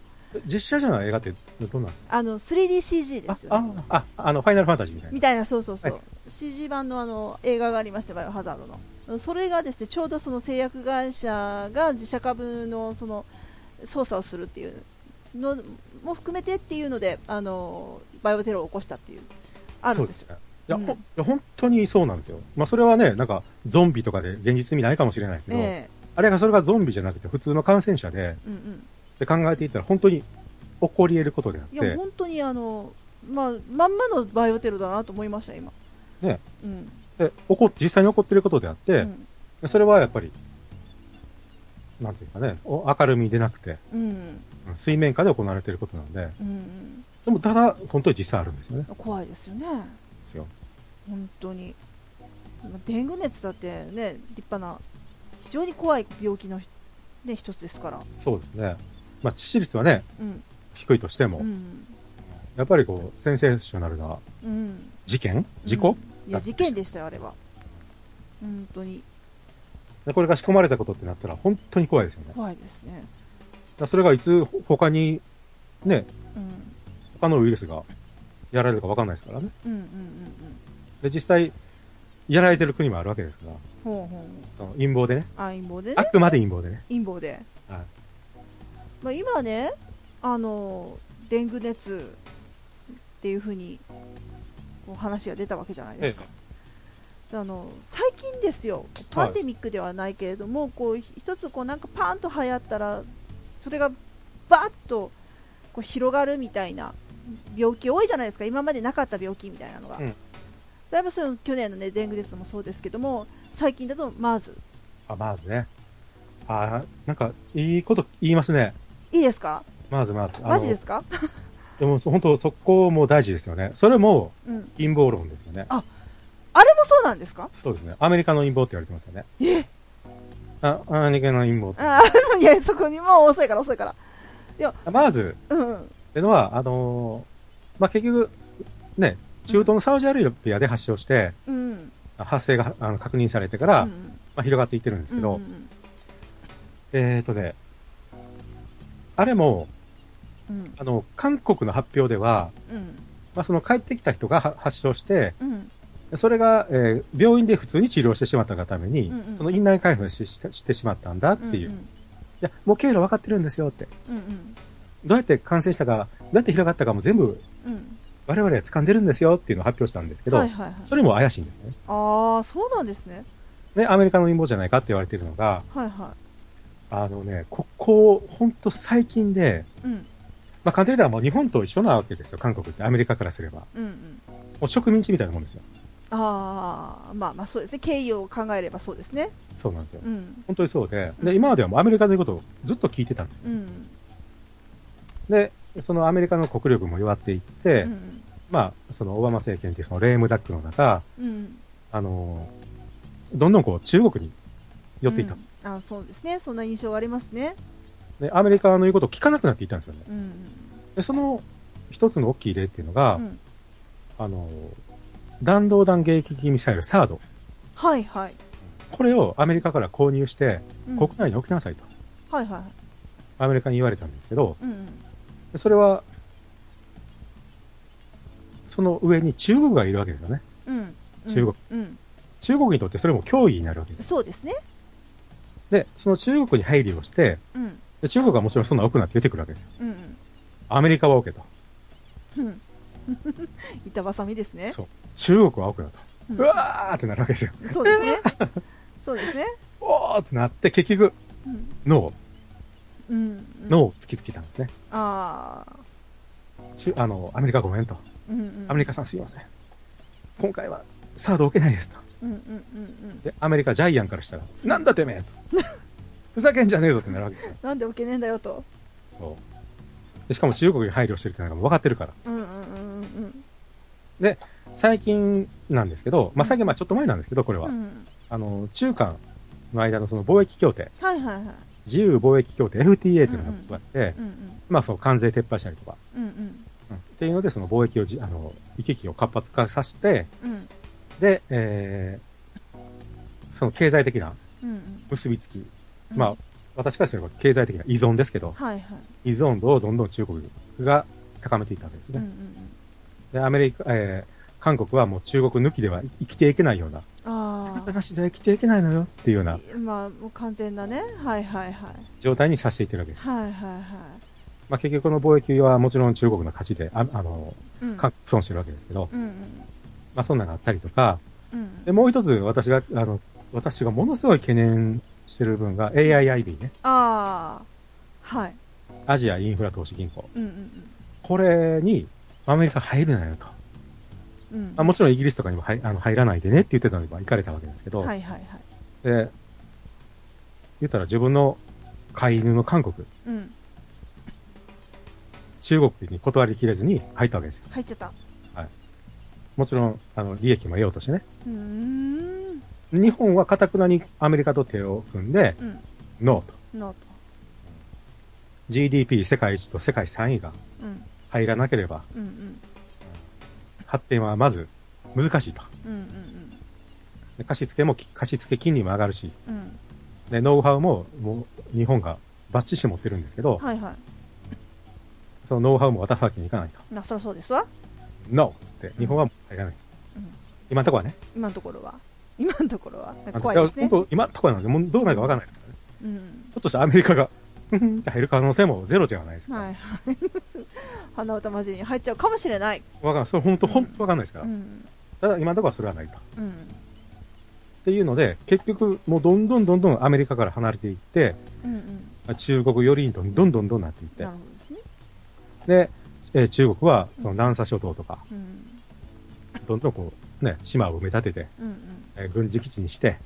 実写じゃない映画ってどんなんですか？あの、3DCG であすよ、ね。あ、あ、あの、ファイナルファンタジーみたいな。みたいな、そうそうそう、はい CG 版のあの映画がありまして、バイオハザードの。それがですね、ちょうどその製薬会社が自社株のその操作をするっていうのも含めてっていうので、あのバイオテロを起こしたっていう、あるんですよ。そうですね。いや、うんいや本当にそうなんですよ。まあ、それはね、なんか、ゾンビとかで現実味ないかもしれないけど、えあれがそれがゾンビじゃなくて普通の感染者で、えうんうん。で考えていったら本当に起こり得ることであっいや、て、本当にあの、まあ、まんまのバイオテロだなと思いました、今。ね。うん。で、起こ、実際に起こっていることであって、うん。でそれはやっぱり、なんていうかね、お明るみでなくて、うん。うん水面下で行われていることなんで、うんうん。でもただ、本当に実際あるんですよね。怖いですよね。ですよ本当に。まあデング熱だってね、立派な、非常に怖い病気の、ね、一つですから。そうですね。まあ、致死率はね、うん。低いとしても、うん。やっぱりこう、センセーショナルなうん。事件事故、いや、事件でしたよ、あれは。本当にでこれが仕込まれたことってなったら本当に怖いですよね。怖いですね。らそれがいつ他に、ね、うん。他のウイルスがやられるかわかんないですからね。うんうんうんうん。で、実際、やられてる国もあるわけですから、ほうほう。その陰謀でね。あ、陰謀でねあ。くまで陰謀でね。陰謀で。はい。まあ、今ね、あの、デング熱っていうふうに、話が出たわけじゃないですか。あの最近ですよ、パンデミックではないけれども、こう一つこうなんかパーンと流行ったら、それがバーッとこう広がるみたいな病気多いじゃないですか、今までなかった病気みたいなのが。うんだいぶその去年のね、デング熱もそうですけども、最近だとマーズ。あ、まずね。あなんか、いいこと言いますね。いいですか？まずまず。マジですか？でも、本当そこも大事ですよね。それもうん。陰謀論ですよね。あれもそうなんですか？そうですね。アメリカの陰謀って言われてますよね。え？あ、アメリカの陰謀って。あいや、そこにもう遅いから遅いから。まず、うんうん。ってのは、あのーまあ、結局、ね、中東のサウジアラビアで発症して、うん。発生があの確認されてから、うんまあ、広がっていってるんですけど、うんうんえーとね、あれも、うんあの、韓国の発表では、うんまあ、その帰ってきた人がは発症して、うんそれが、えー病院で普通に治療してしまったがために、うんうんその院内開放しししてしまったんだっていう、んんや、もう経路分かってるんですよって。うんうん。どうやって感染したか、どうやって広がったかも全部うん。我々は掴んでるんですよっていうのを発表したんですけど、はいはいはい。それも怪しいんですね。ああ、そうなんですね。で、アメリカの陰謀じゃないかって言われてるのが、はいはあのね、ここ、ほんと最近で、い。うん。まあ簡単に言ったらもう日本と一緒なわけですよ、韓国ってアメリカからすれば。うんうん。もう植民地みたいなもんですよ。ああ、まあまあそうですね。経緯を考えればそうですね。そうなんですよ。うん。本当にそうで、うんで、今まではもうアメリカの言うことをずっと聞いてたんです。うん。で、そのアメリカの国力も弱っていって、うん。まあ、そのオバマ政権っていうそのレームダックの中、うん。あのーどんどんこう中国に寄っていった。うんあそうですね。そんな印象がありますね。で、アメリカの言うことを聞かなくなっていったんですよね。うん。で、その一つの大きい例っていうのが、うん。あのー弾道弾迎撃ミサイルサード。はいはい。これをアメリカから購入して、うん国内に置きなさいと、はいはい。アメリカに言われたんですけど、うんうん。でそれは、その上に中国がいるわけですよね。うん。中国。うん。中国にとってそれも脅威になるわけです。そうですね。で、その中国に配慮をして、うん。で中国はもちろんそんな奥なって出てくるわけですよ。うんアメリカは奥けと。うん。うん。板挟みですね。そう。中国は奥だと。うんうわーってなるわけですよ。そうですね。そうですね。おーってなって、結局、うん。ノうん。ー、ノーを突きつけたんですね。ああ。中あの、アメリカごめんと。うんうん。アメリカさんすいません。今回は、サード置けないですと。うんうんうんで、アメリカジャイアンからしたら、なんだてめえと。ふざけんじゃねえぞってなるわけですよ。うん。なんで置けねえんだよと。そう。でしかも中国に配慮してるってのが分かってるから。うんうんうんうんで、最近なんですけど、まあ、最近まあちょっと前なんですけど、これは。うん。うん。あの、中間の間のその貿易協定、はいはいはい。自由貿易協定 FTA っていうのが結ばれて、うんうん。まあその関税撤廃したりとか、うんうん。うんっていうのでその貿易をじ、あの、行き来を活発化させて、うん。で、えー、その経済的なうんうん。結びつき、うんまあ、私からすれば経済的な依存ですけど、はいはい。依存度をどんどん中国が高めていったわけですね。うんうんうん。で、アメリカ、えー、韓国はもう中国抜きでは生きていけないような、ああなたなしでは生きていけないのよっていうようなあ。まあ、もう完全なね。はいはいはい。状態にさせていってるわけです。はいはいはい。まあ結局この貿易はもちろん中国の勝ちで、ああの、うん。韓国損してるわけですけど、うんうん。まあそんなのがあったりとか、うん。で、もう一つ私が、あの、私がものすごい懸念してる分が AIIB ね。ああ。はい。アジアインフラ投資銀行。うんうんこれにアメリカ入るなよと。うん。うん。あもちろんイギリスとかにも入あの入らないでねって言ってたのにまあ行かれたわけですけど、はいはいはい。で、言ったら自分の飼い犬の韓国、うん。中国に断りきれずに入ったわけですよ。入っちゃった。もちろん、あの、利益も得ようとしてね。うーん。日本は堅くなにアメリカと手を組んで、うん。ノーと。ノート。GDP 世界一と世界3位がうん。入らなければ、うんうん。発展はまず難しいと。うんうんで貸付も、貸付金利も上がるし、うん。うん。で、ノウハウも、もう、日本がバッチシ持ってるんですけど、はいはい。そのノウハウも渡すわけにいかないと。な、そりゃそうですわ。ノーっつって、日本は入らないです。うん。今のところはね。今のところは？今のところは？怖いですね今のところなんで、もうどうなるかわかんないですからね。うん。ちょっとしたアメリカが、入る可能性もゼロじゃないですか。わ、はいはい。鼻歌混じりに入っちゃうかもしれない。かんない。それ本当、本当わかんないですから。うん。ただ今のところはそれはないと。っうん。ていうので、結局、もうどんどんどんどんアメリカから離れていって、うんうん。中国寄りにどんどんどんどんなっていってなる、ほどですね。で、えー中国は、その南沙諸島とか、うん。どんどんこう、ね、島を埋め立てて、うんえー軍事基地にして、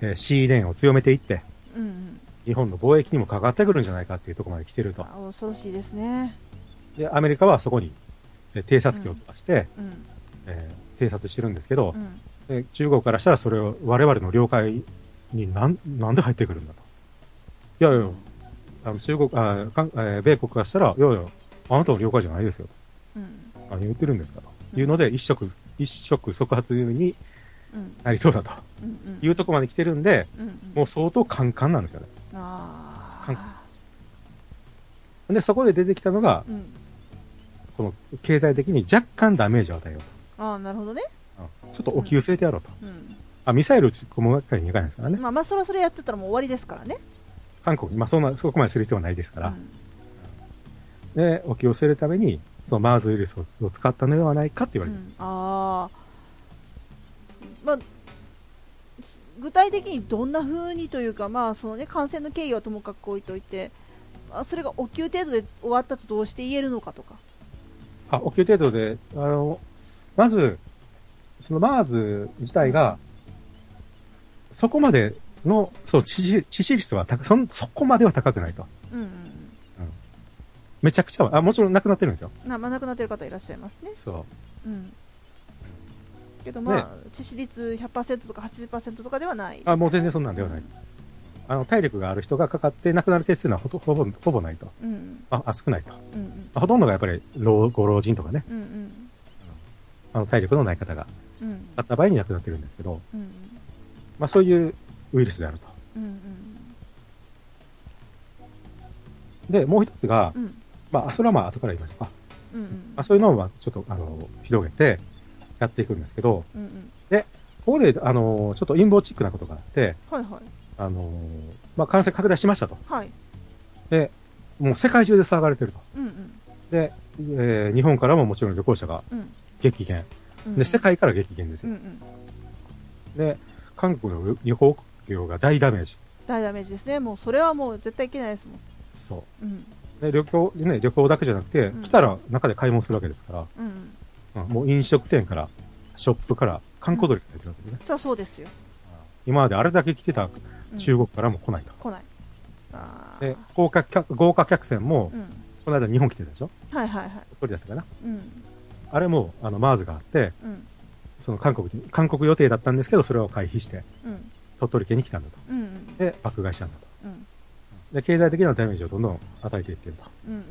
えー、シーレーンを強めていって、うん。うんうん。日本の貿易にも関わってくるんじゃないかっていうところまで来てると。あ恐ろしいですね。で、アメリカはそこに、えー偵察機を飛ばして、うん。えー偵察してるんですけどう、ん。で中国からしたらそれを我々の領海になん、なんで入ってくるんだと。いやいや、あの中国、あかんえー米国からしたら、いやいや、あなたの領海じゃないですよ。うん。何言ってるんですかと。いうので、一触、一触即発にうん。なりそうだと。いうところまで来てるんで、うん。もう相当カンカンなんですよね。あ韓あ。で、そこで出てきたのが、うん。この経済的に若干ダメージを与えようああ、なるほどね。ちょっとお気を据えてやろうと。うん。あ、ミサイル撃ち込むわけにいかないですからね。まあまあ、それはそれやってたらもう終わりですからね。韓国に、まあそんな、そこまでする必要はないですから、うんで、お気をつけるために、そのマーズウイルスをを使ったのではないかって言われてます。うんああ。まあ、具体的にどんな風にというか、まあ、そのね、感染の経緯はともかく置いといて、あそれがお給程度で終わったとどうして言えるのかとか。あ、お給程度で、あの、まず、そのマーズ自体が、そこまでの、そう、致死率は高そん、そこまでは高くないと。うんうんめちゃくちゃは、あ、もちろん亡くなってるんですよ。まあ、亡くなってる方いらっしゃいますね。そう。うん。けどまあ、致死率100%とか80%とかではない。あ、もう全然そんなんではない。あの、体力がある人がかかって亡くなるケースというのはほとほぼ、ほぼないと。うんあ、あ少ないと。うんうんほとんどがやっぱり老、ご老人とかね、うんうんあの、体力のない方がうんあった場合に亡くなってるんですけど、うんまあそういうウイルスであると。うんうんで、もう一つが、うんまあ、それはまあ後から言いましょうか。うんうんまあそういうのをまあちょっと、あの、広げてやっていくんですけど、うんうん。ここで、あの、ちょっと陰謀チックなことがあって、はいはい。あの、まあ感染拡大しましたと。はい。で、もう世界中で騒がれてると。うんうん。で、えー日本からももちろん旅行者がうん。激減。うんで、世界から激減ですよ。うんうん。で、韓国の旅行業が大ダメージ。大ダメージですね。もうそれはもう絶対いけないですもん。そう。ん。う。で、旅行、ね、旅行だけじゃなくて、うん。来たら中で買い物するわけですから、うんうん。うんもう飲食店から、ショップから、観光鳥が出てるわけですね。そりゃそうですよ。今まであれだけ来てたうん。中国からも来ないと。来ない。で、豪華客、豪華客船もう、ん。この間日本来てたでしょ？はいはいはい。鳥だったかな？うん。あれも、あの、マーズがあって、うん。その韓国に、韓国予定だったんですけど、それを回避して、うん。鳥取県に来たんだと。うんうん。で、爆買いしたんだと。うん。で、経済的なダメージをどんどん与えていってると。うんうんうん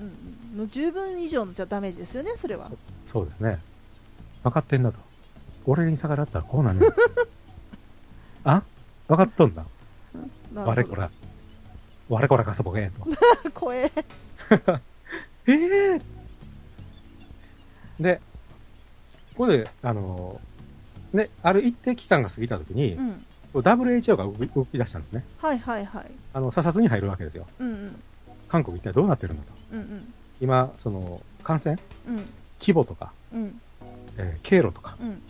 もう十分以上のじゃダメージですよねそれはそそうですね。分かってんだと。俺に逆らったらこうなんです。あ？分かっとんだ。我こら。我こらかそぼけと。怖えええで、ここで、あのーね、ある一定期間が過ぎたときにう、ん WHO が動き動き出したんですね。はいはいはいあの、査察に入るわけですよ。うんうん韓国一体どうなってるんだと。うんうん今、その、感染？うん。規模とか、うん。えー経路とか、うん。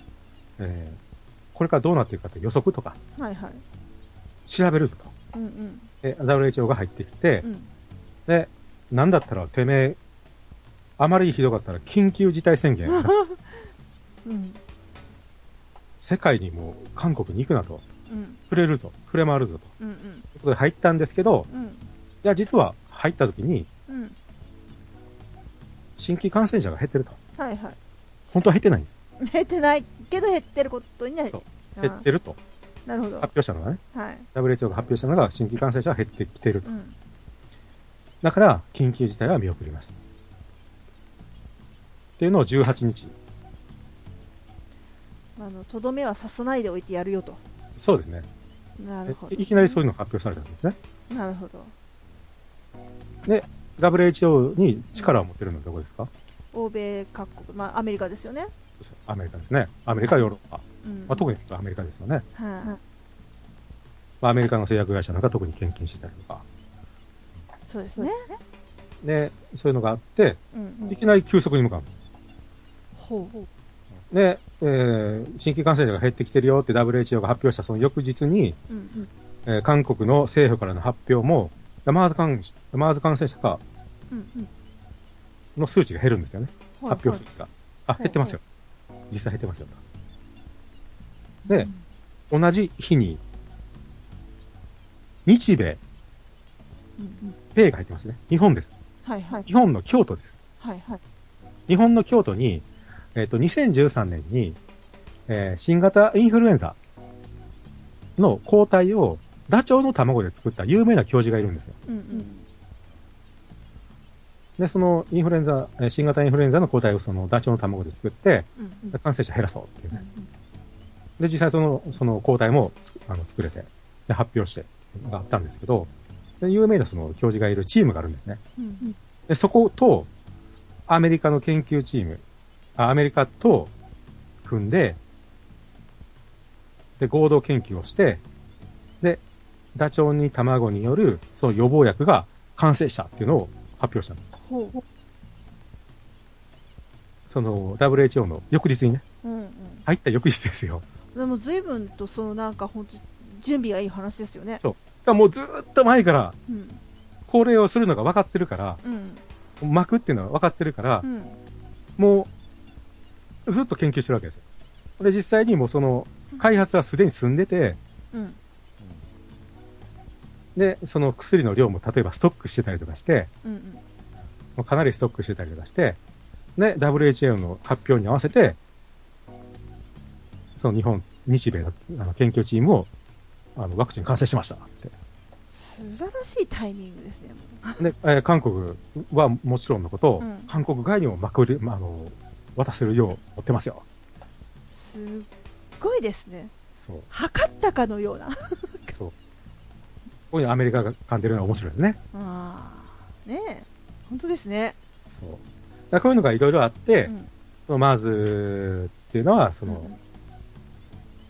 えーこれからどうなっていくかという予測とか、はいはい。調べるぞと。うんうん。で、WHO が入ってきて、うん。で、なんだったらてめえ、あまりひどかったら緊急事態宣言うん。世界にもう韓国に行くなと。うん。触れるぞ。触れ回るぞと。うんうん。ということで入ったんですけど、うん。いや、実は入った時にうん新規感染者が減ってると。はいはい本当は減ってないんです。減ってないけど減ってることになるそう減ってると。なるほど発表したのがね。はい WHO が発表したのが新規感染者が減ってきているとう。んだから、緊急事態は見送ります。っていうのを18日。あのとどめは刺さないでおいてやるよとそうですね。なるほどいきなりそういうのが発表されたんですね。なるほどで、WHO に力を持ってるのはどこですか？欧米各国まあアメリカですよねそうそうアメリカですね。アメリカ、ヨーロッパ。うんまあ、特にアメリカですよね。はいまあ、アメリカの製薬会社なんか特に献金してたりとか。そうですねで、そういうのがあって、うんいきなり急速に向かうんです。ほうで、えー新規感染者が減ってきてるよって WHO が発表したその翌日に、うんえー韓国の政府からの発表も、マーズ感マーズ感染者がうんうんの数値が減るんですよね。はい発表数値が。あ、減ってますよ。実際減ってますよと。で、同じ日に、日米、うんうん米が入ってますね。日本です。はいはい日本の京都です。はいはい日本の京都に、えっ、と、2013年に、えー新型インフルエンザの抗体をダチョウの卵で作った有名な教授がいるんですよ。うんうんで、そのインフルエンザ、えー新型インフルエンザの抗体をそのダチョウの卵で作って、うんうんで感染者減らそうっていうね。うんで、実際その、その抗体もつあの作れて、で、発表してがあったんですけど、で有名なその教授がいるチームがあるんですね。うんで、そこと、アメリカの研究チーム、あアメリカと組んで、で、合同研究をして、で、ダチョウに卵による、その予防薬が完成したっていうのを発表したんです。ほう。その WHO の翌日にね、うんうん。入った翌日ですよ。でも随分とそのなんか本当準備がいい話ですよね。そう。だからもうずーっと前から、うん。これをするのが分かってるから、うん。巻くっていうのは分かってるからう、ん。もう、ずっと研究してるわけですよ。で、実際にもうその、開発はすでに済んでて、うん。で、その薬の量も例えばストックしてたりとかして、うん。もうかなりストックしてたりとかして、で、WHO の発表に合わせて、その日本、日米のあの研究チームを、あの、ワクチン完成しましたって。素晴らしいタイミングですね。もで、えー韓国はもちろんのこと、うん韓国外にもまくり、まあ、あの、渡せるよう持ってますよ。うすっごいですね。そう、測ったかのような。そう。こういうのアメリカが噛んでるのが面白いですね。ああ。ねえ。本当ですね。そう。だこういうのがいろいろあって、うん。そのマーズっていうのは、その、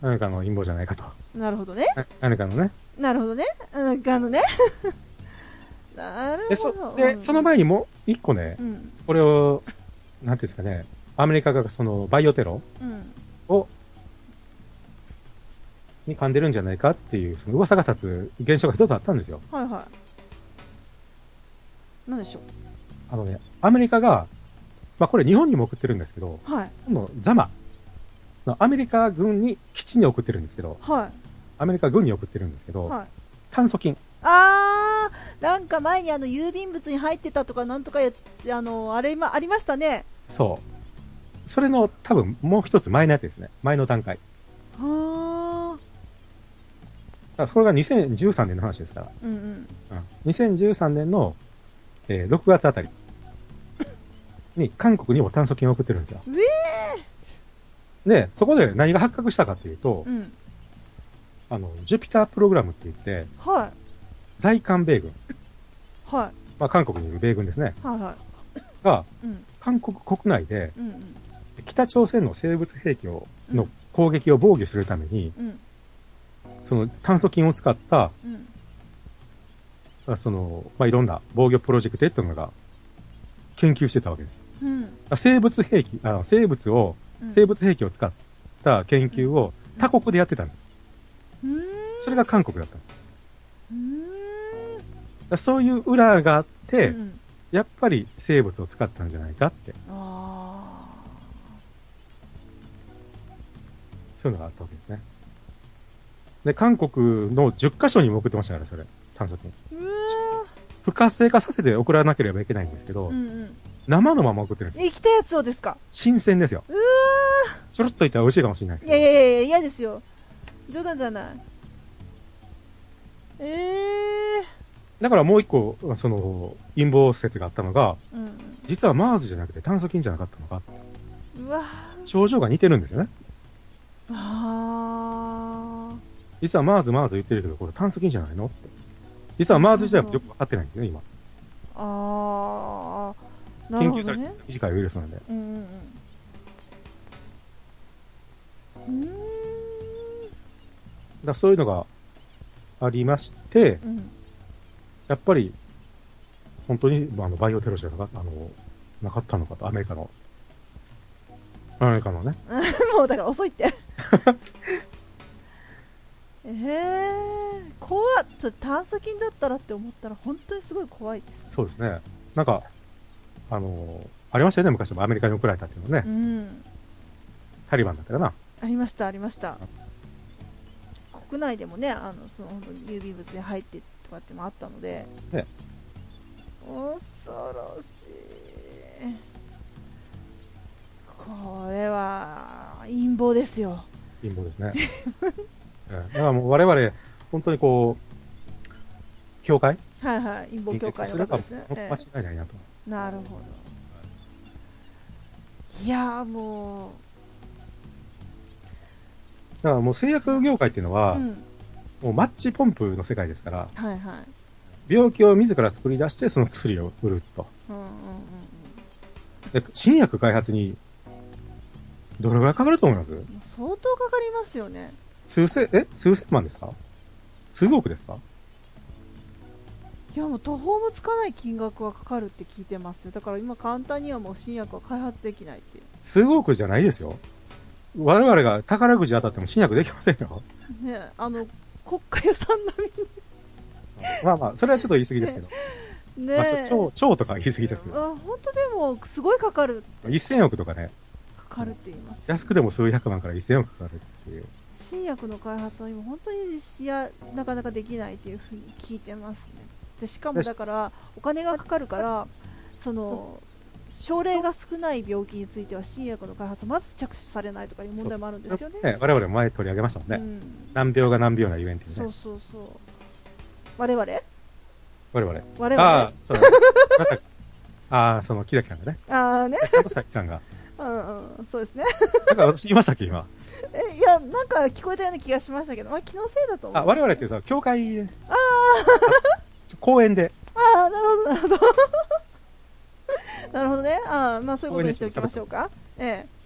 何かの陰謀じゃないかと。うんなるほどね。な何かのね。なるほどね。うん、あのね。なるで、そほど。、で、その前にもう一個ねう、ん。これを、なんていうんですかね、アメリカがそのバイオテロうん。を、に噛んでるんじゃないかっていう、その噂が立つ現象が一つあったんですよ。はいはい。なんでしょあのね、アメリカが、まあこれ日本にも送ってるんですけど、う。はい。このザマ、アメリカ軍に基地に送ってるんですけど、はい。アメリカ軍に送ってるんですけど、はい。炭疽菌。あー、なんか前にあの郵便物に入ってたとかなんとかやあの、あれ今ありましたね。そう。それの多分もう一つ前のやつですね。前の段階。はだからそれが2013年の話ですから。ー。うんうん。うん、2013年の、えー6月あたり に韓国にも炭疽菌を送ってるんですよ。うえで、そこで何が発覚したかっていうと、ー。うん。あの、ジュピタープログラムって言って、はい。在韓米軍、はい。まあ韓国にいる米軍ですね、はいはい。が、うん。韓国国内でうんうん。北朝鮮の生物兵器を、のうん攻撃を防御するために、うん。その炭疽菌を使った、うん。あその、まあ、いろんな防御プロジェクトっていうのが研究してたわけです。うん。あ生物兵器、あの生物を、うん生物兵器を使った研究を他国でやってたんです。うーん。それが韓国だったんです。うーん。そういう裏があって、うんやっぱり生物を使ったんじゃないかって、あそういうのがあったわけですね。で、韓国の10カ所にも送ってましたから、それ。探索に。不活性化させて送らなければいけないんですけど、ー。うんうん。生のまま送ってるんですよ。生きたやつをですか？新鮮ですよ。うわちょろっといったら美味しいかもしれないですー。けど。いやいやいや、嫌ですよ。冗談じゃない。えだからもう一個、その、陰謀説があったのが、ー。うん実はマーズじゃなくて炭疽菌じゃなかったのか。うわ症状が似てるんですよね。ー。あ実はマーズマーズ言ってるけど、これ炭疽菌じゃないのって。実はマーズ自体もよくわかってないんですよね、今。ー。あー。なる研究されて短いウイルスなんで。うんうん。だそういうのがありまして、うん。やっぱり、本当に、あの、バイオテロじゃなかった、あの、なかったのかと、アメリカの。アメリカのね。もうだから遅いって。えー、怖っ。ちょ炭疽菌だったらって思ったら本当にすごい怖いです。そうですね。なんか、あの、ありましたよね、昔もアメリカに送られたっていうのね。うん。タリバンだったかな。ありました、ありました。国内でもね、あの、その本当に郵便物で入ってとかってもあったので。ね恐ろしい。これは陰謀ですよ。陰謀ですね。ええだからもう我々、本当にこう、教会？はいはい、陰謀協会の方ですね。間え違いないなと。えなるほど。いやーもだからもう製薬業界っていうのは、う、うん、もうマッチポンプの世界ですから、はいはい。病気を自ら作り出してその薬を売ると。うんうんうんで、新薬開発に、どれぐらいかかると思います？うん。相当かかりますよね。数千、え？数千万ですか？数億ですか？いやもう途方もつかない金額はかかるって聞いてますよ。だから今簡単にはもう新薬は開発できないっていう。数億じゃないですよ。我々が宝くじ当たっても新薬できませんよ。ねあの、国家予算並まあまあ、それはちょっと言い過ぎですけど。み にねまあ、超、超とか言い過ぎですけあど。本当でも、すごいかかる、1000億とかね、かかるって言います。安くでも数百万から1000億かかるっていう。新薬の開発は今本当にしやなかなかできないっていうふうに聞いてますね。でしかもだから、お金がかかるから、その、症例が少ない病気については新薬の開発まず着手されないとかいう問題もあるんですよね。ね、我々も前取り上げましたもんね。うん、難病が難病なゆえんっていうそうね。そうそう。我々？我々。我々？ああ、そう。ああ、その木崎さんがね。あーね。木崎さんと佐々木さんが。うんうん、そうですね。なんか私言いましたっけ、今？え、いや、なんか聞こえたような気がしましたけど、まあ、気のせいだと思う。あ、我々っていうさ、教会で。ああ。公園で。ああ、なるほど、なるほど。なるほどね。ああ、まあそういうことにしておきましょうか。ええ。